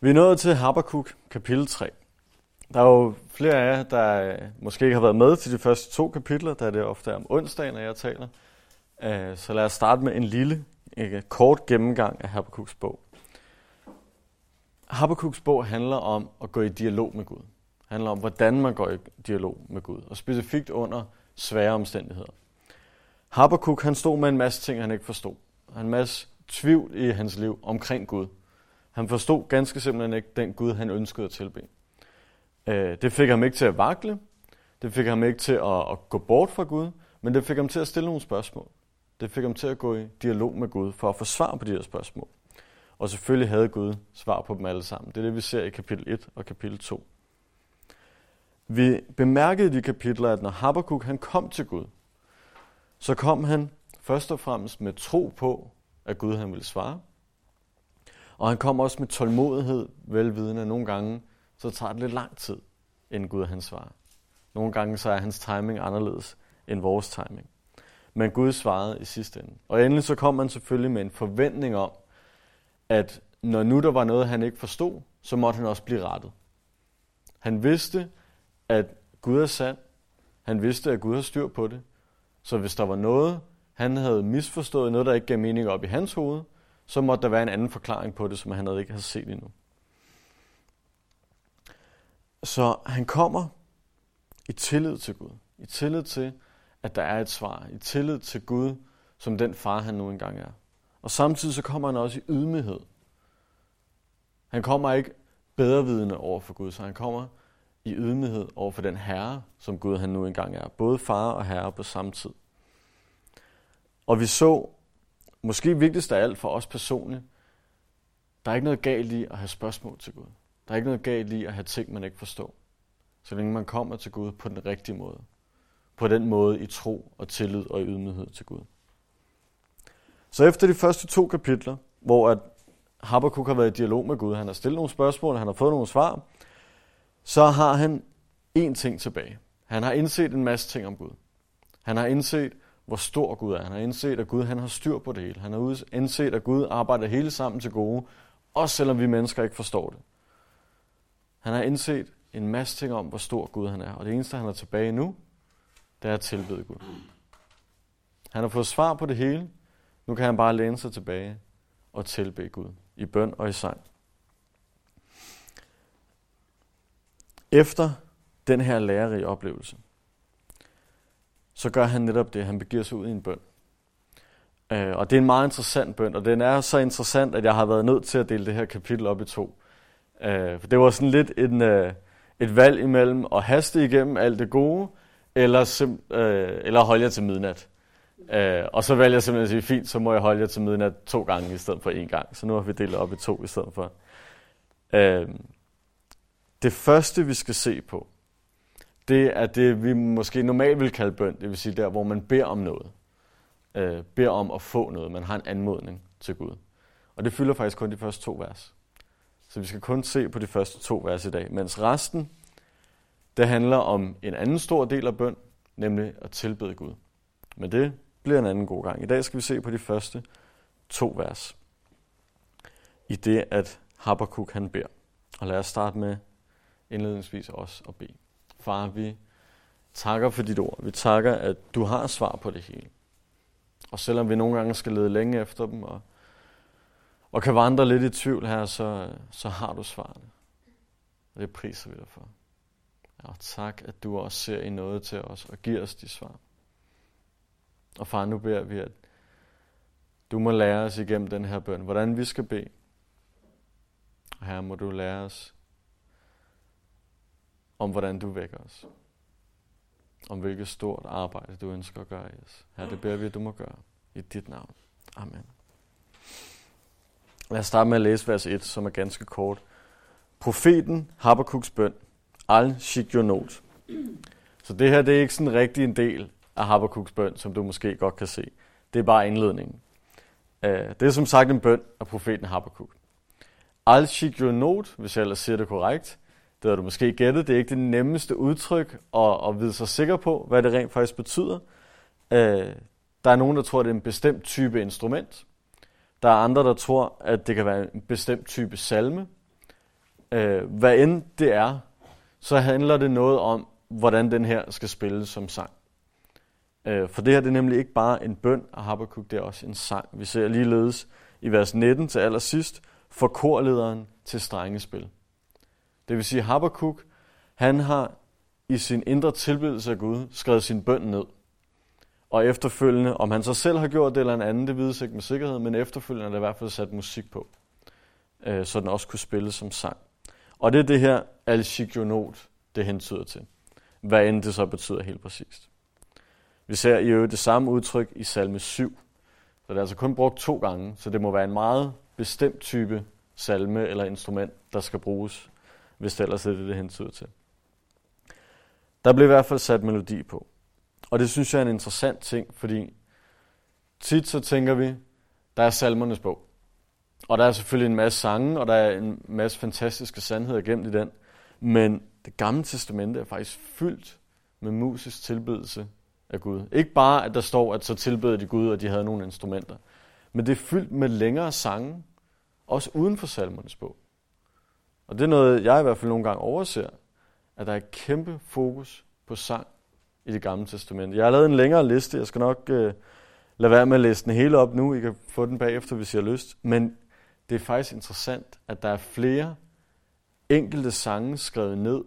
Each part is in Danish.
Vi er nået til Habakkuk kapitel 3. Der er jo flere af jer, der øh, måske ikke har været med til de første to kapitler, da det ofte er om onsdagen, når jeg taler. Øh, så lad os starte med en lille, ikke, kort gennemgang af Habakkuk's bog. Habakkuk's bog handler om at gå i dialog med Gud. Det handler om, hvordan man går i dialog med Gud, og specifikt under svære omstændigheder. Habakkuk han stod med en masse ting, han ikke forstod. En masse tvivl i hans liv omkring Gud. Han forstod ganske simpelthen ikke den Gud, han ønskede at tilbe. Øh, det fik ham ikke til at vakle. Det fik ham ikke til at, at gå bort fra Gud, men det fik ham til at stille nogle spørgsmål. Det fik ham til at gå i dialog med Gud for at få svar på de her spørgsmål. Og selvfølgelig havde Gud svar på dem alle sammen. Det er det, vi ser i kapitel 1 og kapitel 2. Vi bemærkede i de kapitler, at når Habakkuk han kom til Gud, så kom han først og fremmest med tro på, at Gud han ville svare. Og han kom også med tålmodighed, velvidende, at nogle gange så tager det lidt lang tid, inden Gud han svarer. Nogle gange så er hans timing anderledes end vores timing. Men Gud svarede i sidste ende. Og endelig så kom han selvfølgelig med en forventning om, at når nu der var noget, han ikke forstod, så måtte han også blive rettet. Han vidste, at Gud er sand. Han vidste, at Gud har styr på det. Så hvis der var noget, han havde misforstået, noget, der ikke gav mening op i hans hoved, så måtte der være en anden forklaring på det, som han havde ikke havde set endnu. Så han kommer i tillid til Gud. I tillid til, at der er et svar. I tillid til Gud, som den far, han nu engang er. Og samtidig så kommer han også i ydmyghed. Han kommer ikke bedrevidende over for Gud, så han kommer i ydmyghed over for den herre, som Gud han nu engang er. Både far og herre på samme tid. Og vi så, måske vigtigst af alt for os personligt, der er ikke noget galt i at have spørgsmål til Gud. Der er ikke noget galt i at have ting, man ikke forstår. Så længe man kommer til Gud på den rigtige måde. På den måde i tro og tillid og i ydmyghed til Gud. Så efter de første to kapitler, hvor at Habakkuk har været i dialog med Gud, han har stillet nogle spørgsmål, han har fået nogle svar, så har han én ting tilbage. Han har indset en masse ting om Gud. Han har indset, hvor stor Gud er. Han har indset, at Gud han har styr på det hele. Han har indset, at Gud arbejder hele sammen til gode, også selvom vi mennesker ikke forstår det. Han har indset en masse ting om, hvor stor Gud han er. Og det eneste, han er tilbage nu, det er at tilbede Gud. Han har fået svar på det hele. Nu kan han bare læne sig tilbage og tilbede Gud i bøn og i sang. Efter den her lærerige oplevelse, så gør han netop det. Han begiver sig ud i en bøn. Øh, og det er en meget interessant bøn, og den er så interessant, at jeg har været nødt til at dele det her kapitel op i to. Øh, for det var sådan lidt en, øh, et valg imellem at haste igennem alt det gode, eller, sim, øh, eller holde jer til midnat. Øh, og så valgte jeg simpelthen at sige, fint, så må jeg holde jer til midnat to gange i stedet for en gang. Så nu har vi delt op i to i stedet for. Øh, det første, vi skal se på, det er det, vi måske normalt vil kalde bøn. Det vil sige der, hvor man beder om noget. Øh, beder om at få noget. Man har en anmodning til Gud. Og det fylder faktisk kun de første to vers. Så vi skal kun se på de første to vers i dag. Mens resten, det handler om en anden stor del af bøn, nemlig at tilbede Gud. Men det bliver en anden god gang. I dag skal vi se på de første to vers. I det, at Habakkuk han beder. Og lad os starte med indledningsvis også at bede. Far, vi takker for dit ord. Vi takker, at du har svar på det hele. Og selvom vi nogle gange skal lede længe efter dem, og, og kan vandre lidt i tvivl her, så, så har du svarene. Og det priser vi dig for. Og tak, at du også ser i noget til os og giver os de svar. Og far, nu beder vi, at du må lære os igennem den her bøn, hvordan vi skal bede. Og her må du lære os om, hvordan du vækker os. Om hvilket stort arbejde du ønsker at gøre i os. Her det beder vi, at du må gøre. I dit navn. Amen. Lad os starte med at læse vers 1, som er ganske kort. Profeten Habakkuk's bøn. Al not. Så det her det er ikke sådan rigtig en del af Habakkuk's bøn, som du måske godt kan se. Det er bare indledningen. Øh, det er som sagt en bøn af profeten Habakkuk. Al not, hvis jeg ellers siger det korrekt, det har du måske gættet, det er ikke det nemmeste udtryk at, at vide sig sikker på, hvad det rent faktisk betyder. Øh, der er nogen, der tror, at det er en bestemt type instrument. Der er andre, der tror, at det kan være en bestemt type salme. øh, hvad end det er, så handler det noget om, hvordan den her skal spilles som sang. Øh, for det her det er nemlig ikke bare en bøn af Habakkuk, det er også en sang. Vi ser ligeledes i vers 19 til allersidst, for korlederen til strengespil. Det vil sige, at Habakkuk, han har i sin indre tilbedelse af Gud skrevet sin bøn ned. Og efterfølgende, om han så selv har gjort det eller en anden, det vides ikke med sikkerhed, men efterfølgende er der i hvert fald sat musik på, øh, så den også kunne spilles som sang. Og det er det her al det hentyder til. Hvad end det så betyder helt præcist. Vi ser i øvrigt det samme udtryk i salme 7. Så det er altså kun brugt to gange, så det må være en meget bestemt type salme eller instrument, der skal bruges, hvis det ellers er det, det hentyder til. Der blev i hvert fald sat melodi på. Og det synes jeg er en interessant ting, fordi tit så tænker vi, der er salmernes bog. Og der er selvfølgelig en masse sange, og der er en masse fantastiske sandheder gemt i den. Men det gamle testamente er faktisk fyldt med musisk tilbedelse af Gud. Ikke bare, at der står, at så tilbedede de Gud, og de havde nogle instrumenter. Men det er fyldt med længere sange, også uden for salmernes bog. Og det er noget, jeg i hvert fald nogle gange overser, at der er et kæmpe fokus på sang i det gamle testamente. Jeg har lavet en længere liste, jeg skal nok øh, lade være med at læse den hele op nu, I kan få den bagefter, hvis I har lyst. Men det er faktisk interessant, at der er flere enkelte sange skrevet ned,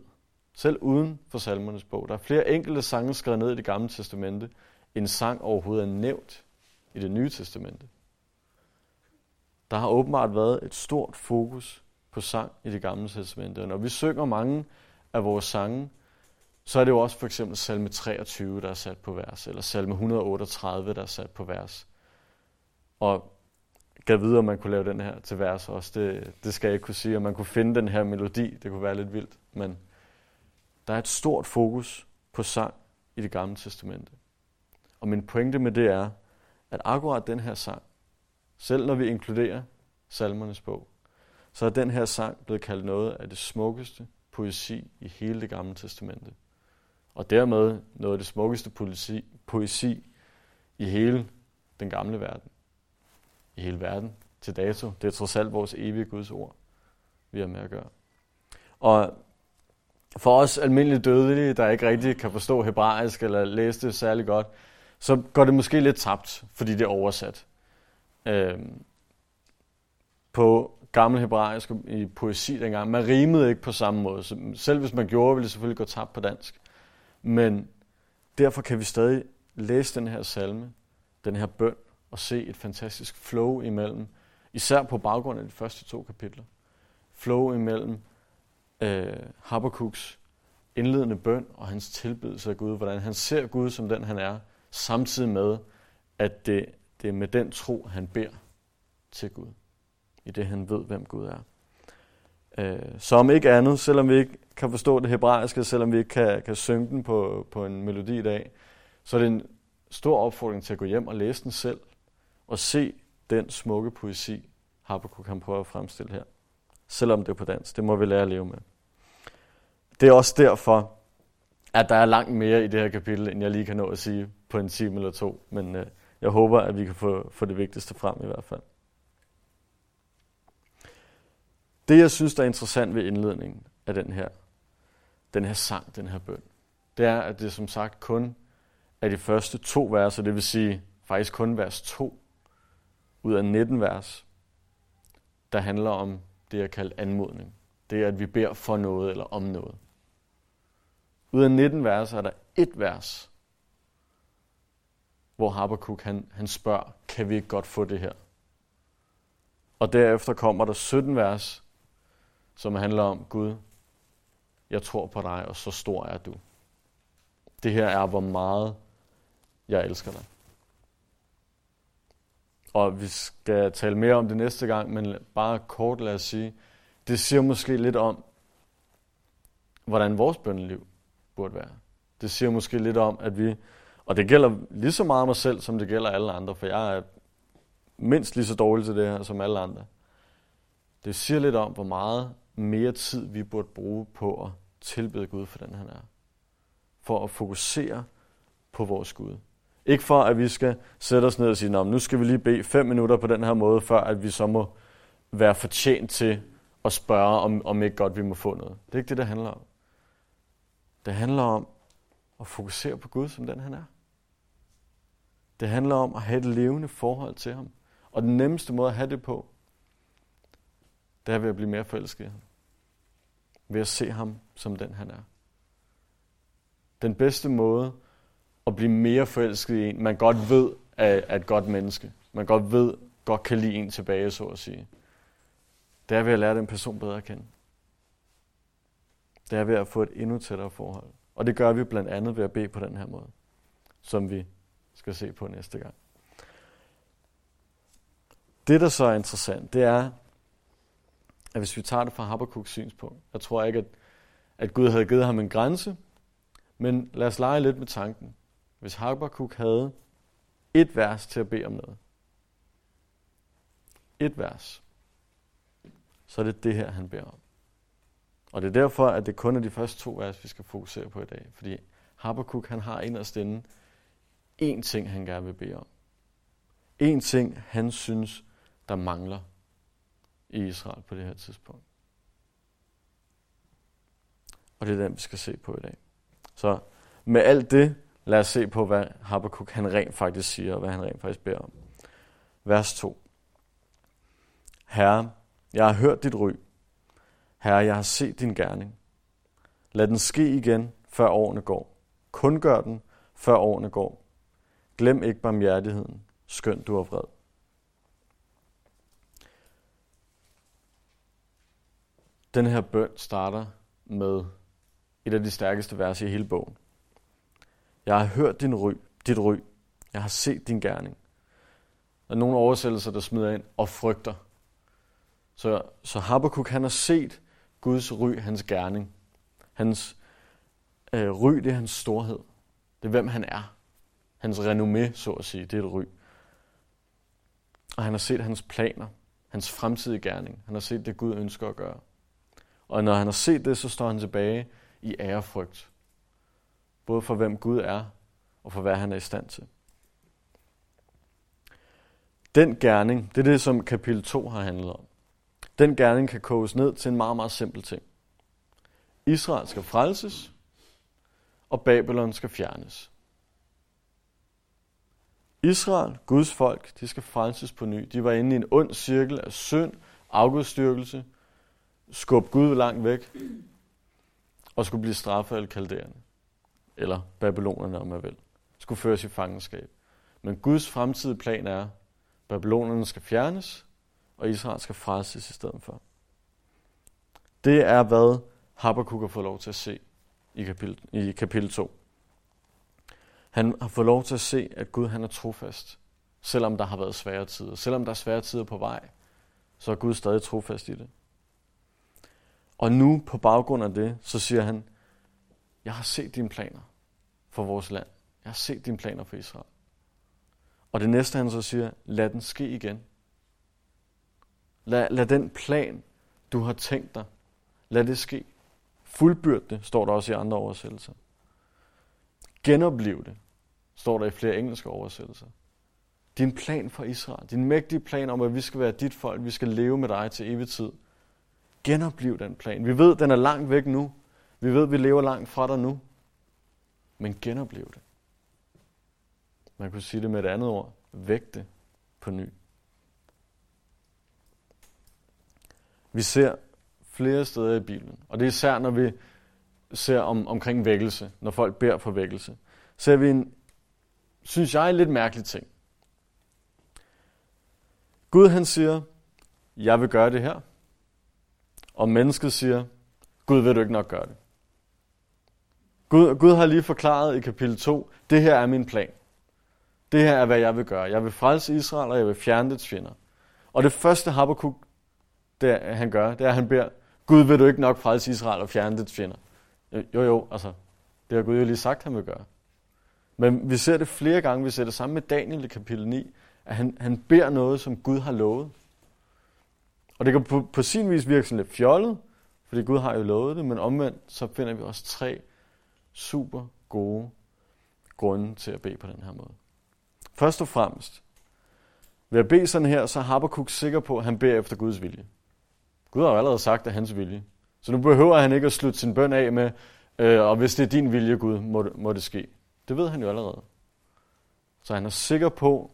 selv uden for salmernes bog. Der er flere enkelte sange skrevet ned i det gamle testamente, end sang overhovedet er nævnt i det nye testamente. Der har åbenbart været et stort fokus på sang i det gamle testamente. Og når vi synger mange af vores sange, så er det jo også for eksempel salme 23, der er sat på vers, eller salme 138, der er sat på vers. Og gav videre, om man kunne lave den her til vers også. Det, det skal jeg ikke kunne sige, om man kunne finde den her melodi. Det kunne være lidt vildt, men der er et stort fokus på sang i det gamle testamente. Og min pointe med det er, at akkurat den her sang, selv når vi inkluderer salmernes bog, så er den her sang blevet kaldt noget af det smukkeste poesi i hele det gamle testamente. Og dermed noget af det smukkeste poesi, poesi i hele den gamle verden. I hele verden til dato. Det er trods alt vores evige Guds ord, vi har med at gøre. Og for os almindelige dødelige, der ikke rigtig kan forstå hebraisk eller læse det særlig godt, så går det måske lidt tabt, fordi det er oversat. Øhm, på gammel hebraisk i poesi dengang, man rimede ikke på samme måde. Så selv hvis man gjorde, ville det selvfølgelig gå tabt på dansk. Men derfor kan vi stadig læse den her salme, den her bøn, og se et fantastisk flow imellem, især på baggrund af de første to kapitler. Flow imellem øh, Habakkuk's indledende bøn og hans tilbedelse af Gud, hvordan han ser Gud som den han er, samtidig med, at det, det er med den tro, han beder til Gud, i det han ved, hvem Gud er. Øh, som ikke andet, selvom vi ikke kan forstå det hebraiske, selvom vi ikke kan, kan synge den på, på en melodi i dag, så er det en stor opfordring til at gå hjem og læse den selv, og se den smukke poesi, Habakkuk kan prøve at fremstille her. Selvom det er på dansk. Det må vi lære at leve med. Det er også derfor, at der er langt mere i det her kapitel, end jeg lige kan nå at sige på en time eller to. Men øh, jeg håber, at vi kan få, få det vigtigste frem i hvert fald. Det, jeg synes, der er interessant ved indledningen af den her, den her sang, den her bøn, det er, at det som sagt kun er de første to verser, det vil sige faktisk kun vers 2 ud af 19 vers, der handler om det, jeg kalder anmodning. Det er, at vi beder for noget eller om noget. Ud af 19 vers er der et vers, hvor Habakkuk han, han spørger, kan vi ikke godt få det her? Og derefter kommer der 17 vers, som handler om, Gud, jeg tror på dig, og så stor er du. Det her er, hvor meget jeg elsker dig. Og vi skal tale mere om det næste gang, men bare kort lad os sige, det siger måske lidt om, hvordan vores bønneliv burde være. Det siger måske lidt om, at vi, og det gælder lige så meget mig selv, som det gælder alle andre, for jeg er mindst lige så dårlig til det her som alle andre. Det siger lidt om, hvor meget mere tid vi burde bruge på at tilbede Gud for den, han er. For at fokusere på vores Gud. Ikke for, at vi skal sætte os ned og sige, nu skal vi lige bede fem minutter på den her måde, før at vi så må være fortjent til at spørge, om, om ikke godt vi må få noget. Det er ikke det, det handler om. Det handler om at fokusere på Gud, som den han er. Det handler om at have et levende forhold til ham. Og den nemmeste måde at have det på, det er ved at blive mere forelsket i ham. Ved at se ham som den han er. Den bedste måde at blive mere forelsket i en, man godt ved er, et godt menneske. Man godt ved, godt kan lide en tilbage, så at sige. Det er ved at lære den person bedre at kende. Det er ved at få et endnu tættere forhold. Og det gør vi blandt andet ved at bede på den her måde, som vi skal se på næste gang. Det, der så er interessant, det er, at hvis vi tager det fra Habakkuk's synspunkt, jeg tror ikke, at, at Gud havde givet ham en grænse, men lad os lege lidt med tanken. Hvis Habakkuk havde et vers til at bede om noget, et vers, så er det det her, han beder om. Og det er derfor, at det kun er de første to vers, vi skal fokusere på i dag. Fordi Habakkuk, han har inderst inde én ting, han gerne vil bede om. En ting, han synes, der mangler i Israel på det her tidspunkt. Og det er den, vi skal se på i dag. Så med alt det, lad os se på, hvad Habakkuk han rent faktisk siger, og hvad han rent faktisk beder om. Vers 2. Herre, jeg har hørt dit ry. Herre, jeg har set din gerning. Lad den ske igen, før årene går. Kun gør den, før årene går. Glem ikke barmhjertigheden, skønt du er vred. Den her bøn starter med et af de stærkeste vers i hele bogen. Jeg har hørt din ry, dit ry. Jeg har set din gerning. Der er nogle oversættelser, der smider ind og frygter. Så, så Habakkuk, han har set Guds ry, hans gerning. Hans øh, ry, det er hans storhed. Det er, hvem han er. Hans renommé, så at sige, det er et ry. Og han har set hans planer, hans fremtidige gerning. Han har set det, Gud ønsker at gøre. Og når han har set det, så står han tilbage i ærefrygt. Både for hvem Gud er, og for hvad han er i stand til. Den gerning, det er det, som kapitel 2 har handlet om. Den gerning kan koges ned til en meget, meget simpel ting. Israel skal frelses, og Babylon skal fjernes. Israel, Guds folk, de skal frelses på ny. De var inde i en ond cirkel af synd, afgudstyrkelse, skubbe Gud langt væk, og skulle blive straffet af kalderne, eller babylonerne, om man vil. Skulle føres i fangenskab. Men Guds fremtidige plan er, at babylonerne skal fjernes, og Israel skal frelses i stedet for. Det er, hvad Habakkuk har fået lov til at se i kapitel, i kapitel 2. Han har fået lov til at se, at Gud han er trofast, selvom der har været svære tider. Selvom der er svære tider på vej, så er Gud stadig trofast i det. Og nu på baggrund af det, så siger han, jeg har set dine planer for vores land. Jeg har set dine planer for Israel. Og det næste han så siger, lad den ske igen. Lad, lad den plan, du har tænkt dig, lad det ske. Fuldbyrd det, står der også i andre oversættelser. Genopliv det, står der i flere engelske oversættelser. Din plan for Israel, din mægtige plan om, at vi skal være dit folk, vi skal leve med dig til evig tid. Genopliv den plan. Vi ved, den er langt væk nu. Vi ved, vi lever langt fra dig nu. Men genopliv det. Man kunne sige det med et andet ord. Væk det på ny. Vi ser flere steder i Bibelen, og det er især, når vi ser om, omkring vækkelse, når folk beder for vækkelse, ser vi en, synes jeg, en lidt mærkelig ting. Gud han siger, jeg vil gøre det her. Og mennesket siger, Gud vil du ikke nok gøre det. Gud, Gud har lige forklaret i kapitel 2, det her er min plan. Det her er, hvad jeg vil gøre. Jeg vil frelse Israel, og jeg vil fjerne dets fjender. Og det første Habakkuk det han gør, det er, at han beder, Gud vil du ikke nok frelse Israel og fjerne dets fjender. Jo, jo, altså, det har Gud jo lige sagt, han vil gøre. Men vi ser det flere gange, vi ser det samme med Daniel i kapitel 9, at han, han beder noget, som Gud har lovet. Og det kan på, på sin vis virke sådan lidt fjollet, fordi Gud har jo lovet det, men omvendt så finder vi også tre super gode grunde til at bede på den her måde. Først og fremmest, ved at bede sådan her, så er Habakkuk sikker på, at han beder efter Guds vilje. Gud har jo allerede sagt, at hans vilje. Så nu behøver han ikke at slutte sin bøn af med, øh, og hvis det er din vilje, Gud, må det, må det ske. Det ved han jo allerede. Så han er sikker på,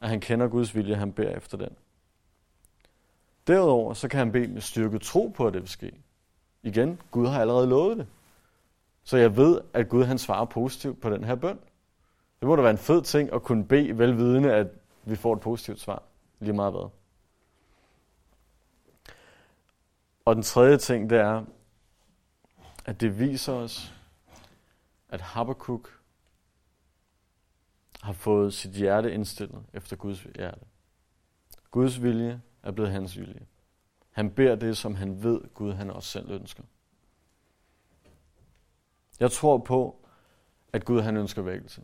at han kender Guds vilje, han beder efter den. Derudover så kan han bede med styrket tro på, at det vil ske. Igen, Gud har allerede lovet det. Så jeg ved, at Gud han svarer positivt på den her bøn. Det må da være en fed ting at kunne bede velvidende, at vi får et positivt svar. Lige meget hvad. Og den tredje ting, det er, at det viser os, at Habakkuk har fået sit hjerte indstillet efter Guds hjerte. Guds vilje er blevet hans vilje. Han beder det, som han ved, Gud han også selv ønsker. Jeg tror på, at Gud han ønsker vækkelse.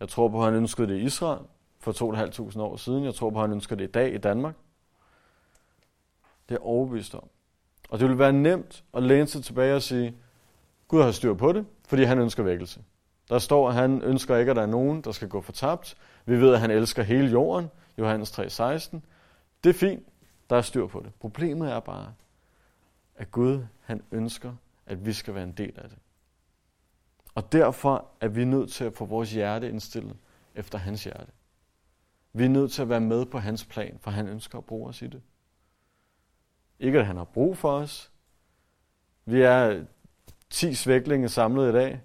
Jeg tror på, at han ønskede det i Israel for 2.500 år siden. Jeg tror på, at han ønsker det i dag i Danmark. Det er overbevist om. Og det vil være nemt at læne sig tilbage og sige, Gud har styr på det, fordi han ønsker vækkelse. Der står, at han ønsker ikke, at der er nogen, der skal gå fortabt. Vi ved, at han elsker hele jorden. Johannes 3:16. Det er fint. Der er styr på det. Problemet er bare, at Gud han ønsker, at vi skal være en del af det. Og derfor er vi nødt til at få vores hjerte indstillet efter hans hjerte. Vi er nødt til at være med på hans plan, for han ønsker at bruge os i det. Ikke at han har brug for os. Vi er 10 svæklinge samlet i dag.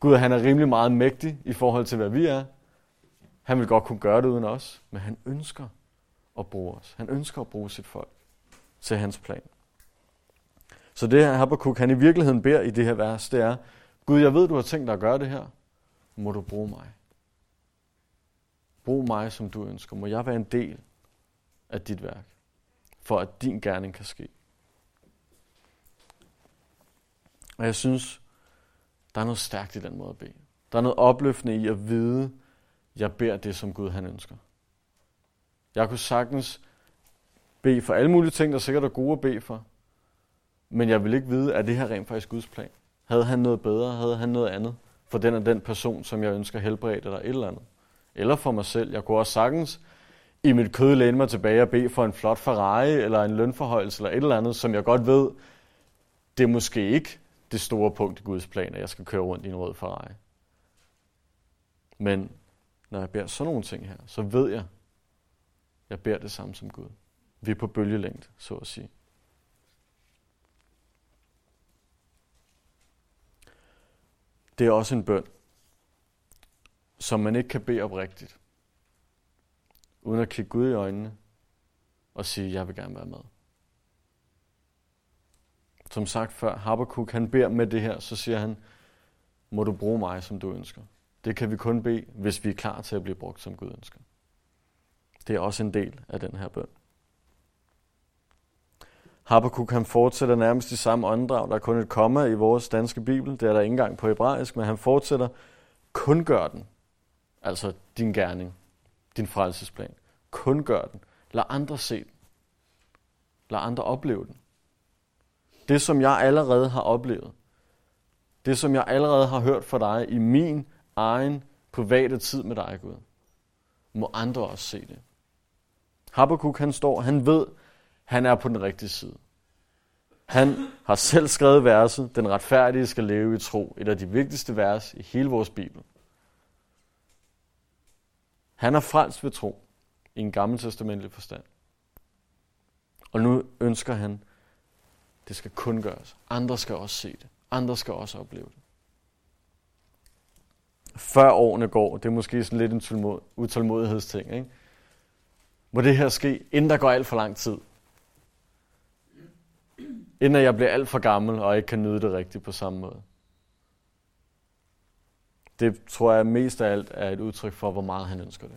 Gud han er rimelig meget mægtig i forhold til, hvad vi er. Han vil godt kunne gøre det uden os, men han ønsker at bruge os. Han ønsker at bruge sit folk til hans plan. Så det her Habakkuk, han i virkeligheden beder i det her vers, det er, Gud, jeg ved, du har tænkt dig at gøre det her. Må du bruge mig. Brug mig, som du ønsker. Må jeg være en del af dit værk, for at din gerning kan ske. Og jeg synes, der er noget stærkt i den måde at bede. Der er noget opløftende i at vide, jeg beder det, som Gud han ønsker. Jeg kunne sagtens bede for alle mulige ting, der sikkert er gode at bede for. Men jeg vil ikke vide, at det her rent faktisk Guds plan. Havde han noget bedre? Havde han noget andet? For den og den person, som jeg ønsker helbredt eller et eller andet. Eller for mig selv. Jeg kunne også sagtens i mit kød læne mig tilbage og bede for en flot Ferrari, eller en lønforhøjelse, eller et eller andet, som jeg godt ved, det er måske ikke det store punkt i Guds plan, at jeg skal køre rundt i en rød Ferrari. Men når jeg beder sådan nogle ting her, så ved jeg, jeg beder det samme som Gud. Vi er på bølgelængde, så at sige. Det er også en bøn, som man ikke kan bede oprigtigt, uden at kigge Gud i øjnene og sige, jeg vil gerne være med. Som sagt før, Habakkuk han beder med det her, så siger han, må du bruge mig, som du ønsker. Det kan vi kun bede, hvis vi er klar til at blive brugt, som Gud ønsker. Det er også en del af den her bøn. Habakkuk han fortsætter nærmest i samme åndedrag. Der er kun et komma i vores danske bibel. Det er der ikke engang på hebraisk, men han fortsætter. Kun gør den. Altså din gerning. Din frelsesplan. Kun gør den. Lad andre se den. Lad andre opleve den. Det, som jeg allerede har oplevet. Det, som jeg allerede har hørt fra dig i min egen private tid med dig, Gud. Må andre også se det. Habakkuk, han står, han ved, han er på den rigtige side. Han har selv skrevet verset, den retfærdige skal leve i tro, et af de vigtigste vers i hele vores Bibel. Han er frelst ved tro i en gammeltestamentlig forstand. Og nu ønsker han, det skal kun gøres. Andre skal også se det. Andre skal også opleve det. Før årene går, det er måske sådan lidt en utålmodighedsting, ikke? Må det her ske, inden der går alt for lang tid? Inden jeg bliver alt for gammel og ikke kan nyde det rigtigt på samme måde. Det tror jeg mest af alt er et udtryk for, hvor meget han ønsker det.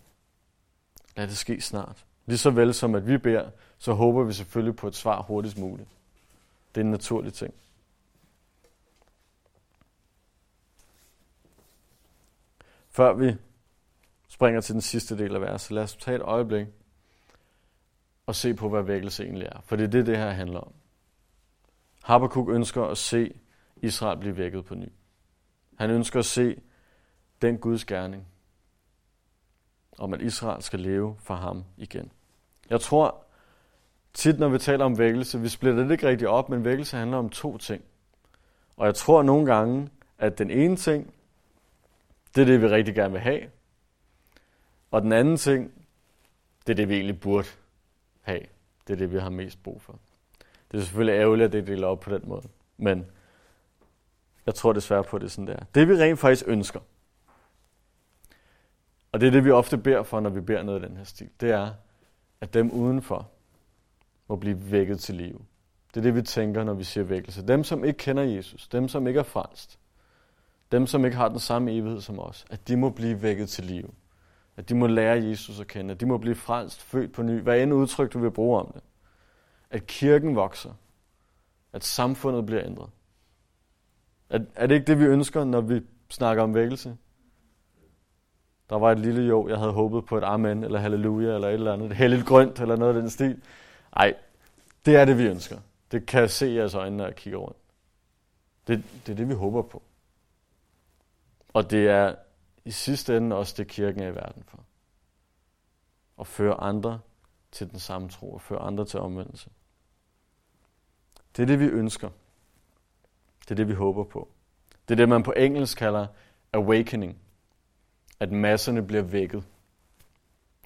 Lad det ske snart. Lige så vel som at vi beder, så håber vi selvfølgelig på et svar hurtigst muligt. Det er en naturlig ting. Før vi springer til den sidste del af verset, lad os tage et øjeblik og se på, hvad vækkelse egentlig er. For det er det, det her handler om. Habakkuk ønsker at se Israel blive vækket på ny. Han ønsker at se den Guds gerning, om at Israel skal leve for ham igen. Jeg tror, tit, når vi taler om vækkelse, vi splitter det ikke rigtig op, men vækkelse handler om to ting. Og jeg tror nogle gange, at den ene ting, det er det, vi rigtig gerne vil have. Og den anden ting, det er det, vi egentlig burde have. Det er det, vi har mest brug for. Det er selvfølgelig ærgerligt, at det deler op på den måde. Men jeg tror desværre på, at det er sådan der. Det vi rent faktisk ønsker, og det er det, vi ofte beder for, når vi beder noget i den her stil, det er, at dem udenfor må blive vækket til live. Det er det, vi tænker, når vi siger vækkelse. Dem, som ikke kender Jesus, dem, som ikke er frelst, dem, som ikke har den samme evighed som os, at de må blive vækket til live. At de må lære Jesus at kende. At de må blive frelst, født på ny. Hvad end udtryk du vil bruge om det. At kirken vokser. At samfundet bliver ændret. Er, er det ikke det, vi ønsker, når vi snakker om vækkelse? Der var et lille jo, jeg havde håbet på et amen, eller halleluja, eller et eller andet. Et heldigt grønt, eller noget af den stil. Nej, det er det, vi ønsker. Det kan jeg se i jeres øjne, når jeg kigger rundt. Det, det er det, vi håber på. Og det er i sidste ende også det, kirken er i verden for. At føre andre til den samme tro, og føre andre til omvendelse. Det er det, vi ønsker. Det er det, vi håber på. Det er det, man på engelsk kalder awakening. At masserne bliver vækket.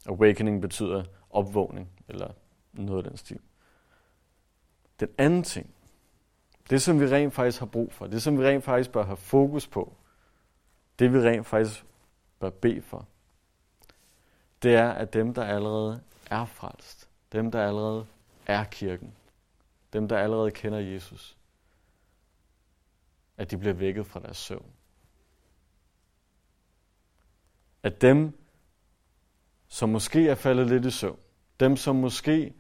Awakening betyder opvågning, eller noget af den stil. Den anden ting, det som vi rent faktisk har brug for, det som vi rent faktisk bør have fokus på, det vi rent faktisk bør bede for, det er, at dem, der allerede er frelst, dem, der allerede er kirken, dem, der allerede kender Jesus, at de bliver vækket fra deres søvn. At dem, som måske er faldet lidt i søvn, dem, som måske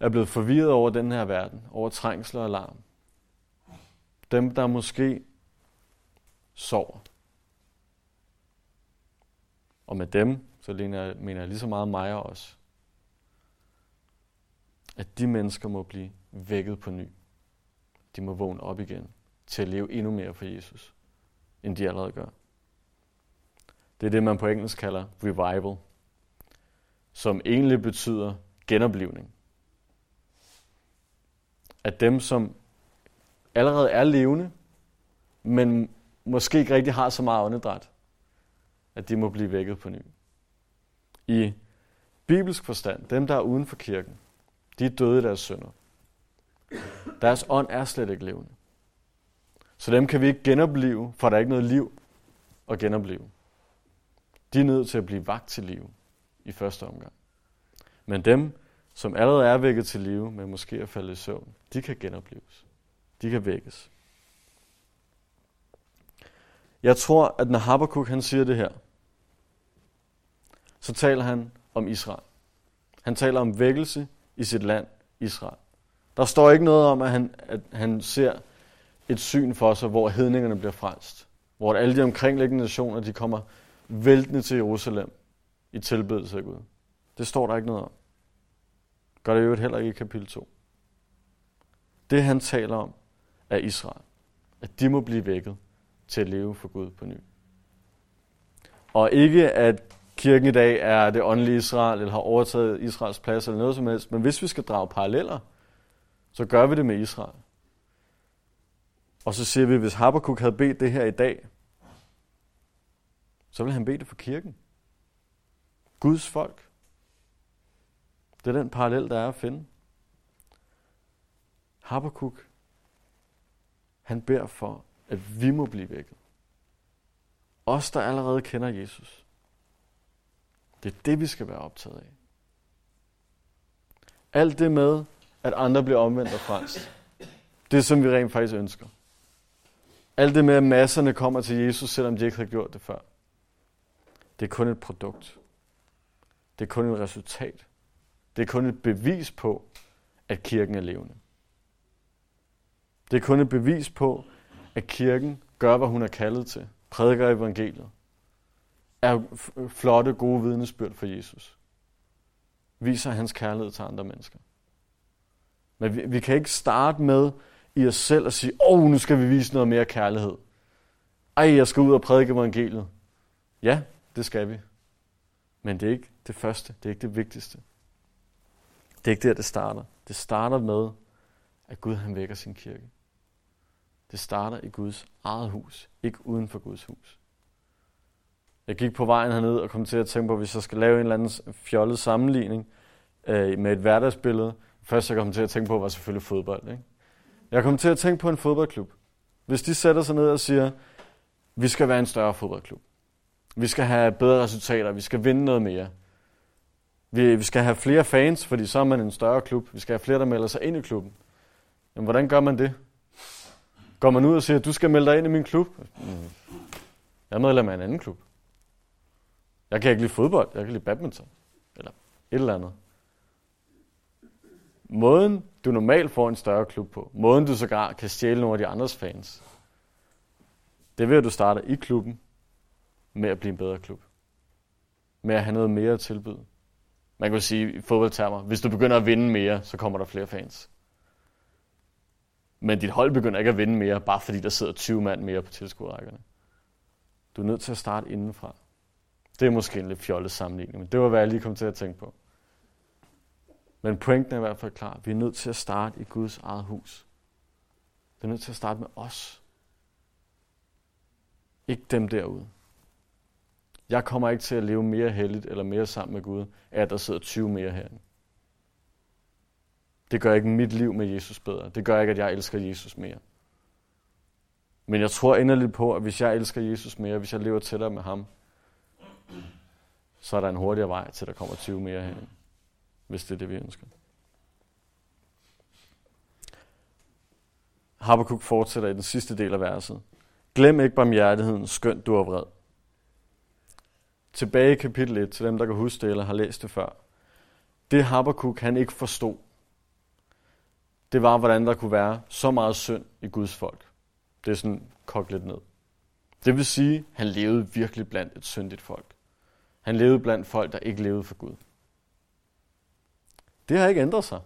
er blevet forvirret over den her verden, over trængsler og larm, dem, der måske sover. Og med dem, så mener jeg lige så meget mig og os. At de mennesker må blive vækket på ny. De må vågne op igen til at leve endnu mere for Jesus, end de allerede gør. Det er det, man på engelsk kalder revival, som egentlig betyder genoplivning. At dem, som allerede er levende, men måske ikke rigtig har så meget åndedræt, at de må blive vækket på ny. I bibelsk forstand, dem der er uden for kirken, de er døde i deres sønder. Deres ånd er slet ikke levende. Så dem kan vi ikke genopleve, for der er ikke noget liv at genopleve. De er nødt til at blive vagt til liv i første omgang. Men dem, som allerede er vækket til live, men måske er faldet i søvn, de kan genopleves. De kan vækkes. Jeg tror, at når Habakkuk han siger det her, så taler han om Israel. Han taler om vækkelse i sit land, Israel. Der står ikke noget om, at han, at han ser et syn for sig, hvor hedningerne bliver frelst. Hvor alle de omkringliggende nationer, de kommer væltende til Jerusalem i tilbedelse af Gud. Det står der ikke noget om. Gør det jo heller ikke i kapitel 2. Det han taler om er Israel. At de må blive vækket til at leve for Gud på ny. Og ikke at kirken i dag er det åndelige Israel, eller har overtaget Israels plads, eller noget som helst. Men hvis vi skal drage paralleller, så gør vi det med Israel. Og så siger vi, at hvis Habakkuk havde bedt det her i dag, så ville han bede det for kirken. Guds folk. Det er den parallel, der er at finde. Habakkuk, han beder for, at vi må blive vækket. Os, der allerede kender Jesus. Det er det, vi skal være optaget af. Alt det med, at andre bliver omvendt og frelst. Det, som vi rent faktisk ønsker. Alt det med, at masserne kommer til Jesus, selvom de ikke har gjort det før. Det er kun et produkt. Det er kun et resultat. Det er kun et bevis på, at kirken er levende. Det er kun et bevis på, at kirken gør, hvad hun er kaldet til. Prædiker evangeliet. Er flotte, gode vidnesbyrd for Jesus. Viser hans kærlighed til andre mennesker. Men vi, vi kan ikke starte med i os selv at sige, åh, oh, nu skal vi vise noget mere kærlighed. Ej, jeg skal ud og prædike evangeliet. Ja, det skal vi. Men det er ikke det første, det er ikke det vigtigste. Det er ikke der, det starter. Det starter med, at Gud han vækker sin kirke. Det starter i Guds eget hus, ikke uden for Guds hus. Jeg gik på vejen herned og kom til at tænke på, hvis jeg skal lave en eller anden fjollet sammenligning øh, med et hverdagsbillede. Først jeg kom til at tænke på, var selvfølgelig fodbold. Ikke? Jeg kom til at tænke på en fodboldklub. Hvis de sætter sig ned og siger, vi skal være en større fodboldklub. Vi skal have bedre resultater. Vi skal vinde noget mere. Vi, vi skal have flere fans, fordi så er man en større klub. Vi skal have flere, der melder sig ind i klubben. Jamen, hvordan gør man det? Går man ud og siger, du skal melde dig ind i min klub? Jeg er medlem af en anden klub. Jeg kan ikke lide fodbold, jeg kan lide badminton. Eller et eller andet. Måden, du normalt får en større klub på, måden du sågar kan stjæle nogle af de andres fans, det er ved, at du starter i klubben med at blive en bedre klub. Med at have noget mere at tilbyde. Man kan sige i fodboldtermer, hvis du begynder at vinde mere, så kommer der flere fans. Men dit hold begynder ikke at vinde mere, bare fordi der sidder 20 mand mere på tilskuerrækkerne. Du er nødt til at starte indenfra. Det er måske en lidt fjollet sammenligning, men det var, hvad jeg lige kom til at tænke på. Men pointen er i hvert fald klar. Vi er nødt til at starte i Guds eget hus. Vi er nødt til at starte med os. Ikke dem derude. Jeg kommer ikke til at leve mere heldigt eller mere sammen med Gud, af at der sidder 20 mere herinde. Det gør ikke mit liv med Jesus bedre. Det gør ikke, at jeg elsker Jesus mere. Men jeg tror inderligt på, at hvis jeg elsker Jesus mere, hvis jeg lever tættere med ham, så er der en hurtigere vej til, at der kommer 20 mere herinde. Hvis det er det, vi ønsker. Habakkuk fortsætter i den sidste del af verset. Glem ikke barmhjertigheden, skønt du er vred. Tilbage i kapitel 1, til dem, der kan huske det eller har læst det før. Det Habakkuk han ikke forstod, det var, hvordan der kunne være så meget synd i Guds folk. Det er sådan kogt lidt ned. Det vil sige, han levede virkelig blandt et syndigt folk. Han levede blandt folk, der ikke levede for Gud. Det har ikke ændret sig,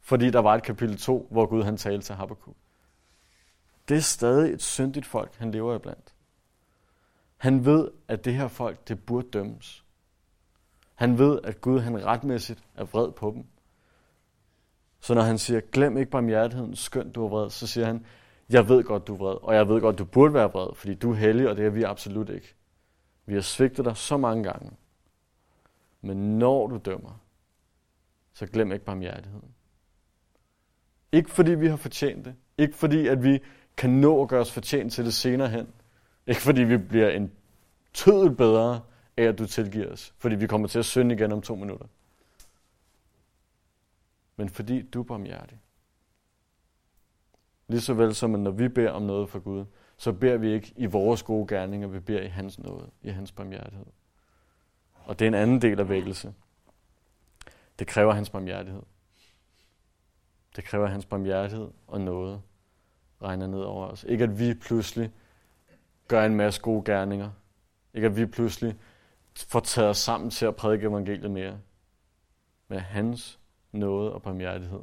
fordi der var et kapitel 2, hvor Gud han talte til Habakkuk. Det er stadig et syndigt folk, han lever i blandt. Han ved, at det her folk, det burde dømmes. Han ved, at Gud han retmæssigt er vred på dem. Så når han siger, glem ikke barmhjertigheden, skønt du er vred, så siger han, jeg ved godt, du er vred, og jeg ved godt, du burde være vred, fordi du er hellig, og det er vi absolut ikke. Vi har svigtet dig så mange gange. Men når du dømmer, så glem ikke barmhjertigheden. Ikke fordi vi har fortjent det. Ikke fordi, at vi kan nå at gøre os fortjent til det senere hen. Ikke fordi vi bliver en tødel bedre af, at du tilgiver os. Fordi vi kommer til at synde igen om to minutter. Men fordi du er barmhjertig. Lige vel som, at når vi beder om noget fra Gud, så beder vi ikke i vores gode gerninger, vi beder i hans nåde, i hans barmhjertighed. Og det er en anden del af vækkelse. Det kræver hans barmhjertighed. Det kræver hans barmhjertighed og noget regner ned over os. Ikke at vi pludselig gør en masse gode gerninger. Ikke at vi pludselig får taget os sammen til at prædike evangeliet mere. Men hans nåde og barmhjertighed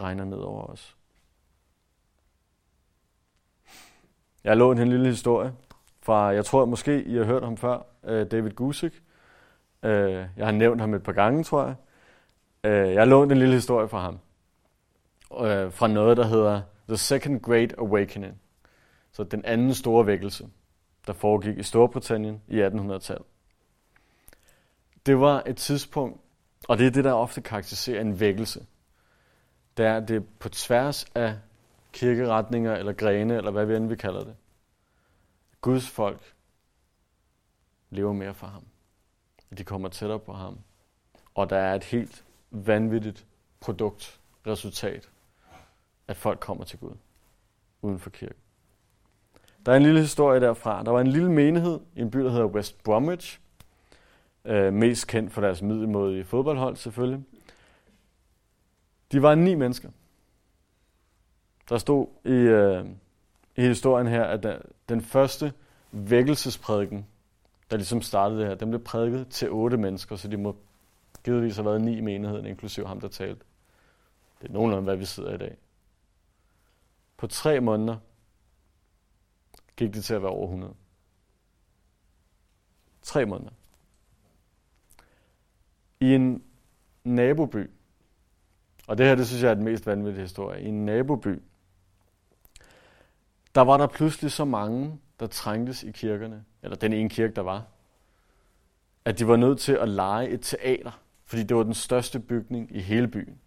regner ned over os. Jeg har en lille historie fra, jeg tror måske I har hørt ham før, øh, David Gusick. Øh, jeg har nævnt ham et par gange, tror jeg. Øh, jeg har lånt en lille historie fra ham. Fra noget, der hedder The Second Great Awakening. Så den anden store vækkelse, der foregik i Storbritannien i 1800-tallet. Det var et tidspunkt, og det er det, der ofte karakteriserer en vækkelse. Det er det på tværs af kirkeretninger eller grene, eller hvad vi end vi kalder det. Guds folk lever mere for ham. De kommer tættere på ham. Og der er et helt vanvittigt produkt, resultat, at folk kommer til Gud uden for kirken. Der er en lille historie derfra. Der var en lille menighed i en by, der hedder West Bromwich. Øh, mest kendt for deres middelmodige fodboldhold selvfølgelig. De var ni mennesker. Der stod i, øh, i historien her, at der, den første vækkelsesprædiken, der ligesom startede det her, den blev prædiket til otte mennesker, så de må givetvis have været ni i menigheden, inklusive ham, der talte. Det er nogenlunde, hvad vi sidder i dag. På tre måneder gik det til at være over 100. Tre måneder. I en naboby Og det her, det synes jeg er den mest vanvittige historie. I en naboby, der var der pludselig så mange, der trængtes i kirkerne, eller den ene kirke, der var, at de var nødt til at lege et teater, fordi det var den største bygning i hele byen.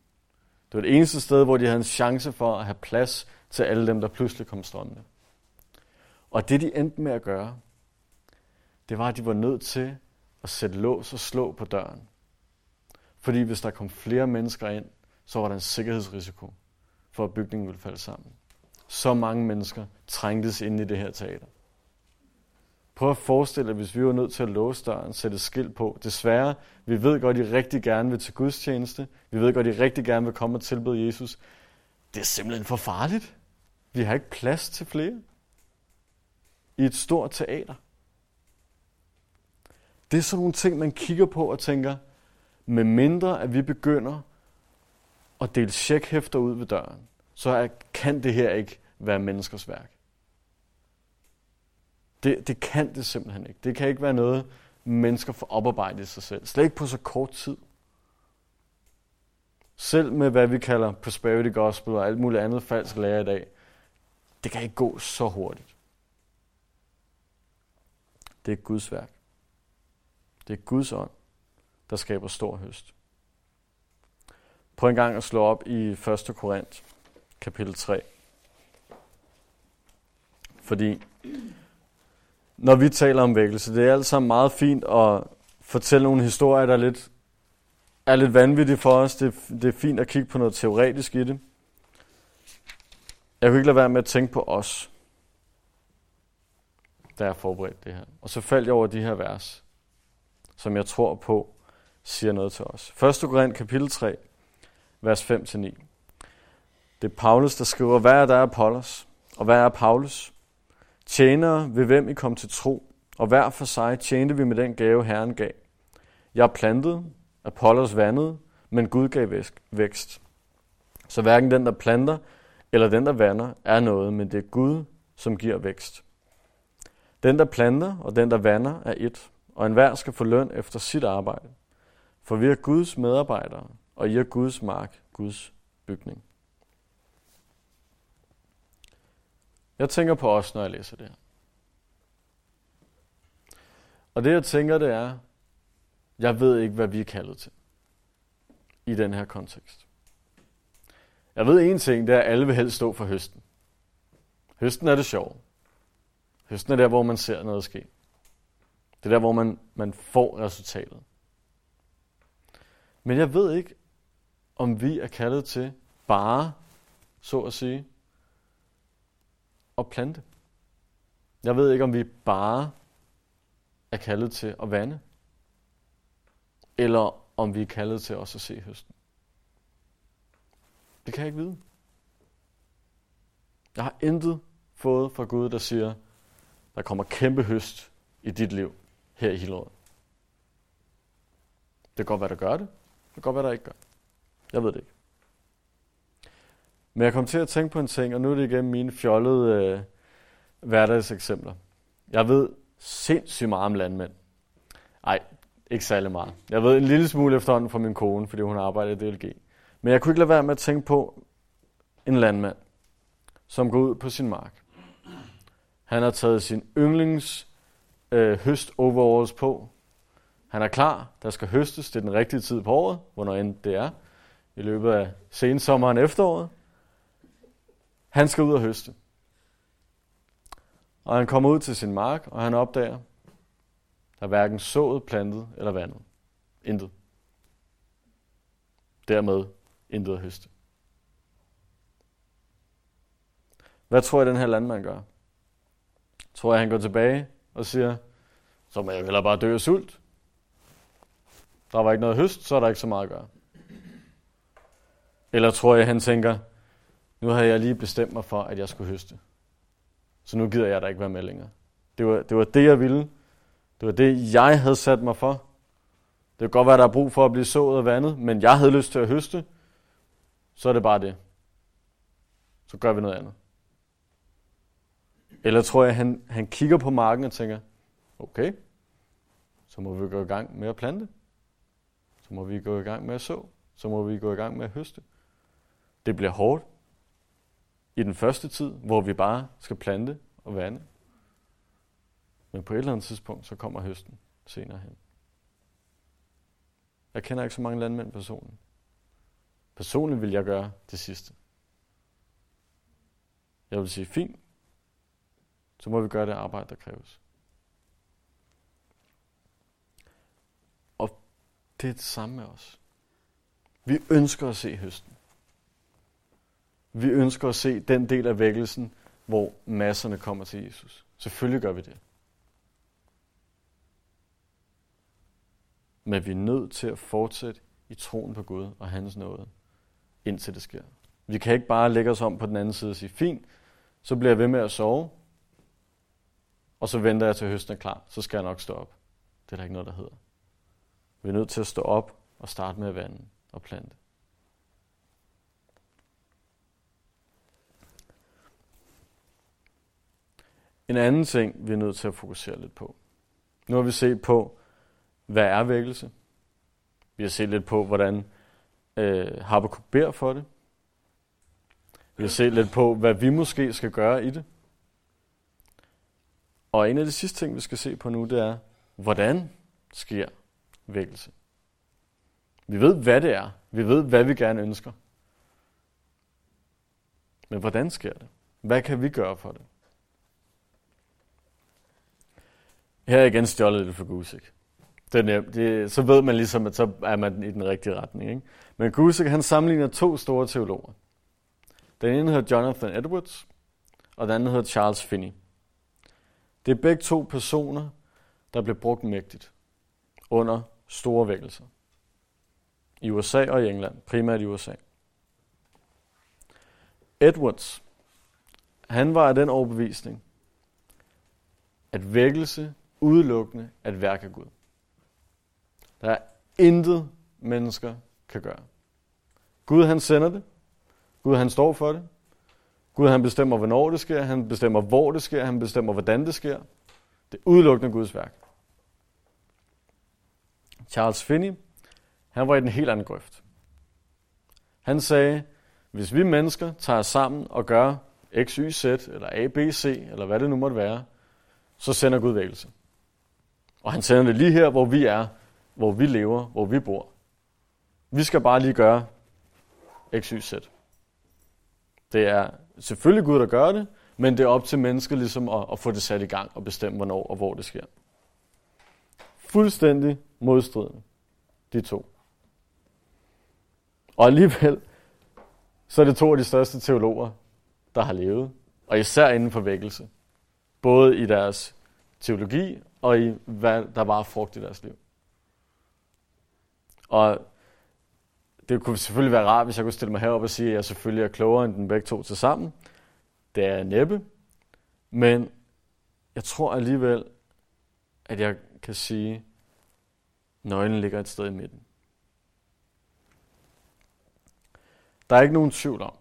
Det var det eneste sted, hvor de havde en chance for at have plads til alle dem, der pludselig kom strømmende. Og det, de endte med at gøre, det var, at de var nødt til at sætte lås og slå på døren. Fordi hvis der kom flere mennesker ind, så var der en sikkerhedsrisiko for, at bygningen ville falde sammen. Så mange mennesker trængtes ind i det her teater. Prøv at forestille dig, hvis vi var nødt til at låse døren, sætte skilt på. Desværre, vi ved godt, at I rigtig gerne vil til gudstjeneste. Vi ved godt, at I rigtig gerne vil komme og tilbede Jesus. Det er simpelthen for farligt. Vi har ikke plads til flere. I et stort teater. Det er sådan nogle ting, man kigger på og tænker, med mindre at vi begynder at dele checkhæfter ud ved døren, så kan det her ikke være menneskers værk. Det, det kan det simpelthen ikke. Det kan ikke være noget, mennesker får oparbejdet i sig selv. Slet ikke på så kort tid. Selv med hvad vi kalder prosperity gospel og alt muligt andet falsk lære i dag, det kan ikke gå så hurtigt. Det er Guds værk. Det er Guds ånd, der skaber stor høst. Prøv en gang at slå op i 1. Korint, kapitel 3. Fordi når vi taler om vækkelse, det er alt sammen meget fint at fortælle nogle historier, der er lidt, er lidt vanvittige for os. Det, det er fint at kigge på noget teoretisk i det. Jeg kunne ikke lade være med at tænke på os, da jeg forberedte det her. Og så faldt jeg over de her vers, som jeg tror på siger noget til os. 1. Korinth kapitel 3, vers 5-9. Det er Paulus, der skriver, hvad er der Apollos, og hvad er Paulus? Tjenere ved hvem I kom til tro, og hver for sig tjente vi med den gave, Herren gav. Jeg plantede, Apollos vandede, men Gud gav vækst. Så hverken den, der planter, eller den, der vander, er noget, men det er Gud, som giver vækst. Den, der planter, og den, der vander, er et, og enhver skal få løn efter sit arbejde. For vi er Guds medarbejdere, og I er Guds mark, Guds bygning. Jeg tænker på os, når jeg læser det her. Og det jeg tænker, det er, jeg ved ikke, hvad vi er kaldet til i den her kontekst. Jeg ved en ting, det er, at alle vil helst stå for høsten. Høsten er det sjove. Høsten er der, hvor man ser noget ske. Det er der, hvor man, man får resultatet. Men jeg ved ikke, om vi er kaldet til bare, så at sige, at plante. Jeg ved ikke, om vi bare er kaldet til at vande, eller om vi er kaldet til også at se høsten. Det kan jeg ikke vide. Jeg har intet fået fra Gud, der siger, der kommer kæmpe høst i dit liv her i Hillerød. Det kan godt være, der gør det. Det kan godt være, der ikke gør. Jeg ved det ikke. Men jeg kom til at tænke på en ting, og nu er det igen mine fjollede øh, hverdagseksempler. Jeg ved sindssygt meget om landmænd. Nej, ikke særlig meget. Jeg ved en lille smule efterhånden fra min kone, fordi hun arbejder i DLG. Men jeg kunne ikke lade være med at tænke på en landmand, som går ud på sin mark. Han har taget sin yndlings øh, høst overalls på. Han er klar. Der skal høstes. Det er den rigtige tid på året, hvornår end det er. I løbet af sensommeren efteråret. Han skal ud og høste. Og han kommer ud til sin mark, og han opdager, der er hverken sået, plantet eller vandet. Intet. Dermed intet at høste. Hvad tror jeg, den her landmand gør? Tror jeg, han går tilbage og siger, så må jeg hellere bare dø af sult. Der var ikke noget høst, så er der ikke så meget at gøre. Eller tror jeg, han tænker, nu har jeg lige bestemt mig for, at jeg skulle høste. Så nu gider jeg da ikke være med længere. Det var, det var det, jeg ville. Det var det, jeg havde sat mig for. Det kan godt være, der er brug for at blive sået og vandet, men jeg havde lyst til at høste. Så er det bare det. Så gør vi noget andet. Eller tror jeg, han, han kigger på marken og tænker, okay, så må vi gå i gang med at plante. Så må vi gå i gang med at så. Så må vi gå i gang med at høste. Det bliver hårdt i den første tid, hvor vi bare skal plante og vande. Men på et eller andet tidspunkt, så kommer høsten senere hen. Jeg kender ikke så mange landmænd personligt. Personligt vil jeg gøre det sidste. Jeg vil sige, fint, så må vi gøre det arbejde, der kræves. Det er det samme med os. Vi ønsker at se høsten. Vi ønsker at se den del af vækkelsen, hvor masserne kommer til Jesus. Selvfølgelig gør vi det. Men vi er nødt til at fortsætte i troen på Gud og hans nåde, indtil det sker. Vi kan ikke bare lægge os om på den anden side og sige, fint, så bliver jeg ved med at sove, og så venter jeg til høsten er klar, så skal jeg nok stå op. Det er der ikke noget, der hedder. Vi er nødt til at stå op og starte med at vande og plante. En anden ting, vi er nødt til at fokusere lidt på. Nu har vi set på, hvad er vækkelse? Vi har set lidt på, hvordan øh, Habakkuk beder for det. Vi har set lidt på, hvad vi måske skal gøre i det. Og en af de sidste ting, vi skal se på nu, det er, hvordan sker vækkelse? Vi ved, hvad det er. Vi ved, hvad vi gerne ønsker. Men hvordan sker det? Hvad kan vi gøre for det? Her er igen stjålet lidt for Gusik. Det er nemt. Det, så ved man ligesom, at så er man i den rigtige retning. Ikke? Men Gusik, han sammenligner to store teologer. Den ene hedder Jonathan Edwards, og den anden hedder Charles Finney. Det er begge to personer, der blev brugt mægtigt under store vækkelser. I USA og i England, primært i USA. Edwards, han var af den overbevisning, at vækkelse udelukkende at værk af Gud. Der er intet mennesker kan gøre. Gud han sender det. Gud han står for det. Gud han bestemmer, hvornår det sker. Han bestemmer, hvor det sker. Han bestemmer, hvordan det sker. Det er udelukkende Guds værk. Charles Finney, han var i den helt anden grøft. Han sagde, hvis vi mennesker tager os sammen og gør X, Y, Z, eller A, B, C, eller hvad det nu måtte være, så sender Gud vægelse. Og han sender det lige her, hvor vi er, hvor vi lever, hvor vi bor. Vi skal bare lige gøre X, Y, Z. Det er selvfølgelig Gud, der gør det, men det er op til mennesket ligesom at, at få det sat i gang og bestemme, hvornår og hvor det sker. Fuldstændig modstridende, de to. Og alligevel, så er det to af de største teologer, der har levet, og især inden for vækkelse. Både i deres teologi og i hvad der var frugt i deres liv. Og det kunne selvfølgelig være rart, hvis jeg kunne stille mig herop og sige, at jeg selvfølgelig er klogere end den begge to til sammen. Det er næppe. Men jeg tror alligevel, at jeg kan sige, at nøglen ligger et sted i midten. Der er ikke nogen tvivl om,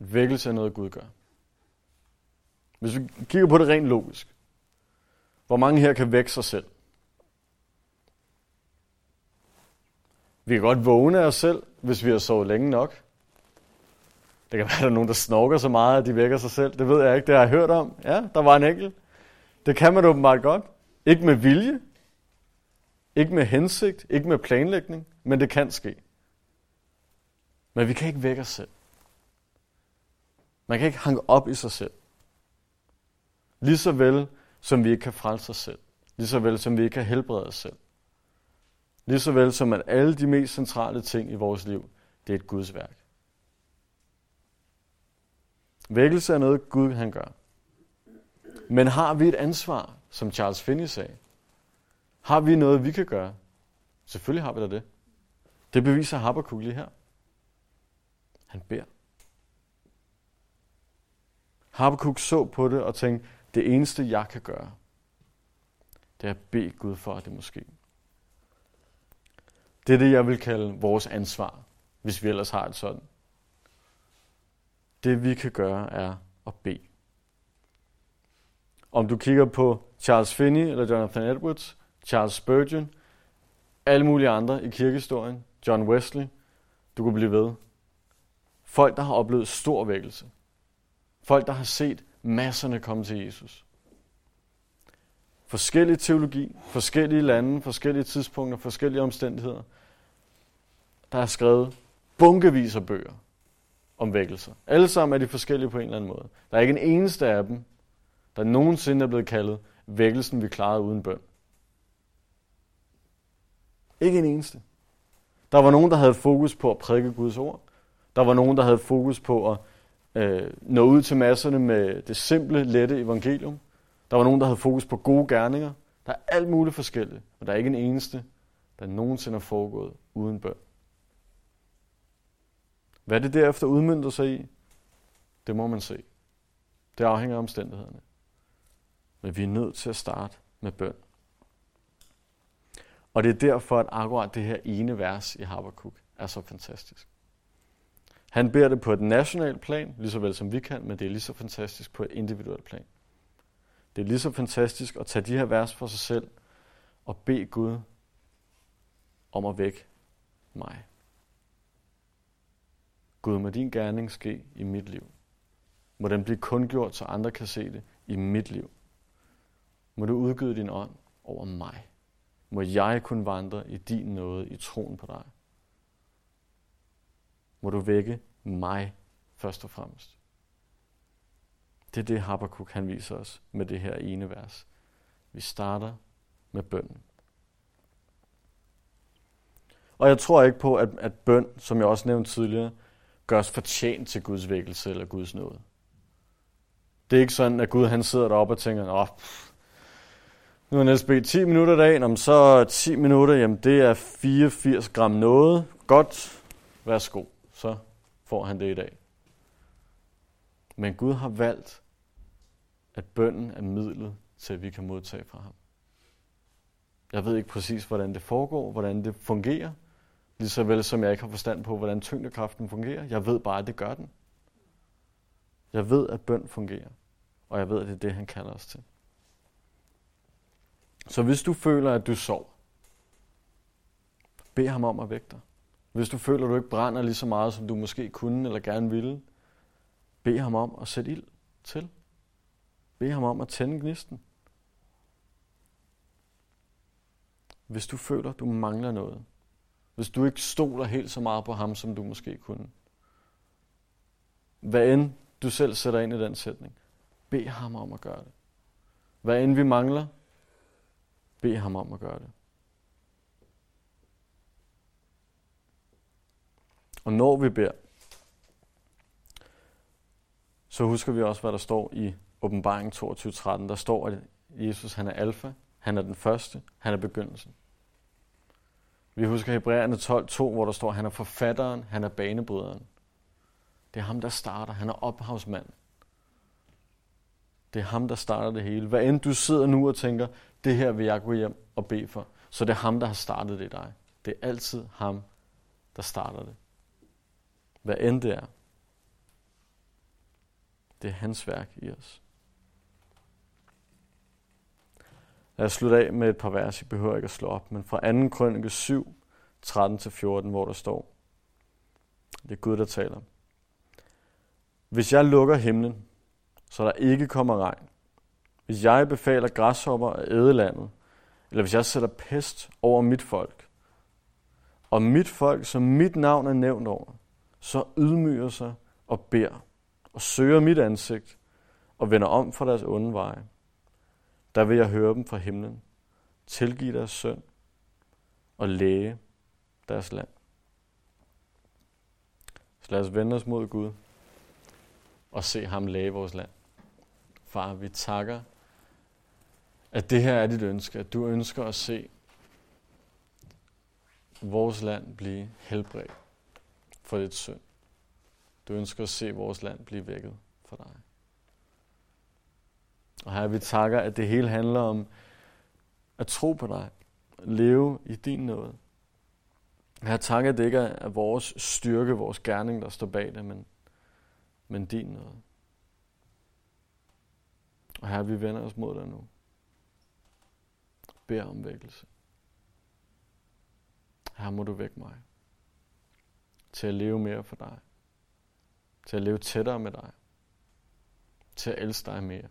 at vækkelse er noget, Gud gør. Hvis vi kigger på det rent logisk, hvor mange her kan vække sig selv? Vi kan godt vågne af os selv, hvis vi har sovet længe nok. Det kan være, at der er nogen, der snorker så meget, at de vækker sig selv. Det ved jeg ikke. Det har jeg hørt om. Ja, der var en enkelt. Det kan man åbenbart godt. Ikke med vilje. Ikke med hensigt. Ikke med planlægning. Men det kan ske. Men vi kan ikke vække os selv. Man kan ikke hanke op i sig selv. Lige så vel som vi ikke kan frelse os selv. Lige så vel som vi ikke kan helbrede os selv. Lige så vel som at alle de mest centrale ting i vores liv, det er et Guds værk. Vækkelse er noget, Gud han gør. Men har vi et ansvar, som Charles Finney sagde? Har vi noget, vi kan gøre? Selvfølgelig har vi da det. Det beviser Habakkuk lige her. Han beder. Habakkuk så på det og tænkte, det eneste, jeg kan gøre, det er at bede Gud for, at det måske. Det er det, jeg vil kalde vores ansvar, hvis vi ellers har et sådan. Det vi kan gøre er at bede. Om du kigger på Charles Finney eller Jonathan Edwards, Charles Spurgeon, alle mulige andre i kirkehistorien, John Wesley, du kunne blive ved. Folk, der har oplevet stor vækkelse. Folk, der har set masserne komme til Jesus. Forskellig teologi, forskellige lande, forskellige tidspunkter, forskellige omstændigheder. Der er skrevet bunkevis af bøger om vækkelser. Alle sammen er de forskellige på en eller anden måde. Der er ikke en eneste af dem, der nogensinde er blevet kaldet vækkelsen, vi klarede uden bøn. Ikke en eneste. Der var nogen, der havde fokus på at prædike Guds ord. Der var nogen, der havde fokus på at øh, nå ud til masserne med det simple, lette evangelium. Der var nogen, der havde fokus på gode gerninger. Der er alt muligt forskelligt, og der er ikke en eneste, der nogensinde er foregået uden bøn. Hvad det derefter udmyndter sig i, det må man se. Det afhænger af omstændighederne. Men vi er nødt til at starte med bøn. Og det er derfor, at akkurat det her ene vers i Habakkuk er så fantastisk. Han beder det på et nationalt plan, lige så vel som vi kan, men det er lige så fantastisk på et individuelt plan. Det er lige så fantastisk at tage de her vers for sig selv og bede Gud om at vække mig. Gud, må din gerning ske i mit liv. Må den blive kundgjort, så andre kan se det i mit liv. Må du udgyde din ånd over mig. Må jeg kunne vandre i din nåde i troen på dig. Må du vække mig først og fremmest. Det er det, Habakkuk han viser os med det her ene vers. Vi starter med bønden. Og jeg tror ikke på, at, at bøn, som jeg også nævnte tidligere, gør os fortjent til Guds vækkelse eller Guds nåde. Det er ikke sådan, at Gud han sidder deroppe og tænker, Åh, nu er Niels 10 minutter i dag, om så 10 minutter, jamen det er 84 gram noget. Godt, værsgo, så får han det i dag. Men Gud har valgt, at bønden er midlet til, at vi kan modtage fra ham. Jeg ved ikke præcis, hvordan det foregår, hvordan det fungerer, lige så vel som jeg ikke har forstand på, hvordan tyngdekraften fungerer. Jeg ved bare, at det gør den. Jeg ved, at bøn fungerer, og jeg ved, at det er det, han kalder os til. Så hvis du føler, at du sover, bed ham om at vække dig. Hvis du føler, at du ikke brænder lige så meget, som du måske kunne eller gerne ville, bed ham om at sætte ild til. Bed ham om at tænde gnisten. Hvis du føler, at du mangler noget, hvis du ikke stoler helt så meget på ham, som du måske kunne, hvad end du selv sætter ind i den sætning, bed ham om at gøre det. Hvad end vi mangler, bed ham om at gøre det. Og når vi beder, så husker vi også, hvad der står i åbenbaring 22.13. Der står, at Jesus han er alfa, han er den første, han er begyndelsen. Vi husker Hebræerne 12.2, hvor der står, at han er forfatteren, han er banebryderen. Det er ham, der starter. Han er ophavsmanden. Det er ham, der starter det hele. Hvad end du sidder nu og tænker, det her vil jeg gå hjem og bede for, så det er ham, der har startet det i dig. Det er altid ham, der starter det. Hvad end det er. Det er hans værk i os. Lad os slutte af med et par vers, I behøver ikke at slå op, men fra 2. krønike 7, 13-14, hvor der står, det er Gud, der taler. Hvis jeg lukker himlen, så der ikke kommer regn, hvis jeg befaler græshopper at æde landet, eller hvis jeg sætter pest over mit folk, og mit folk, som mit navn er nævnt over, så ydmyger sig og beder, og søger mit ansigt, og vender om fra deres onde veje, der vil jeg høre dem fra himlen, tilgive deres søn og læge deres land. Så lad os vende os mod Gud og se ham læge vores land. Far, vi takker, at det her er dit ønske, at du ønsker at se vores land blive helbredt for dit synd. Du ønsker at se vores land blive vækket for dig. Og her vi takker, at det hele handler om at tro på dig, leve i din nåde. Her takker, at det ikke er vores styrke, vores gerning, der står bag det, men, men din nåde. Og her vi vender os mod dig nu. Bær om vækkelse. Her må du vække mig til at leve mere for dig. til at leve tættere med dig, til at elske dig mere.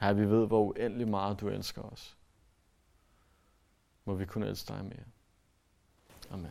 Her vi ved, hvor uendelig meget du elsker os. Må vi kunne elske dig mere. Amen.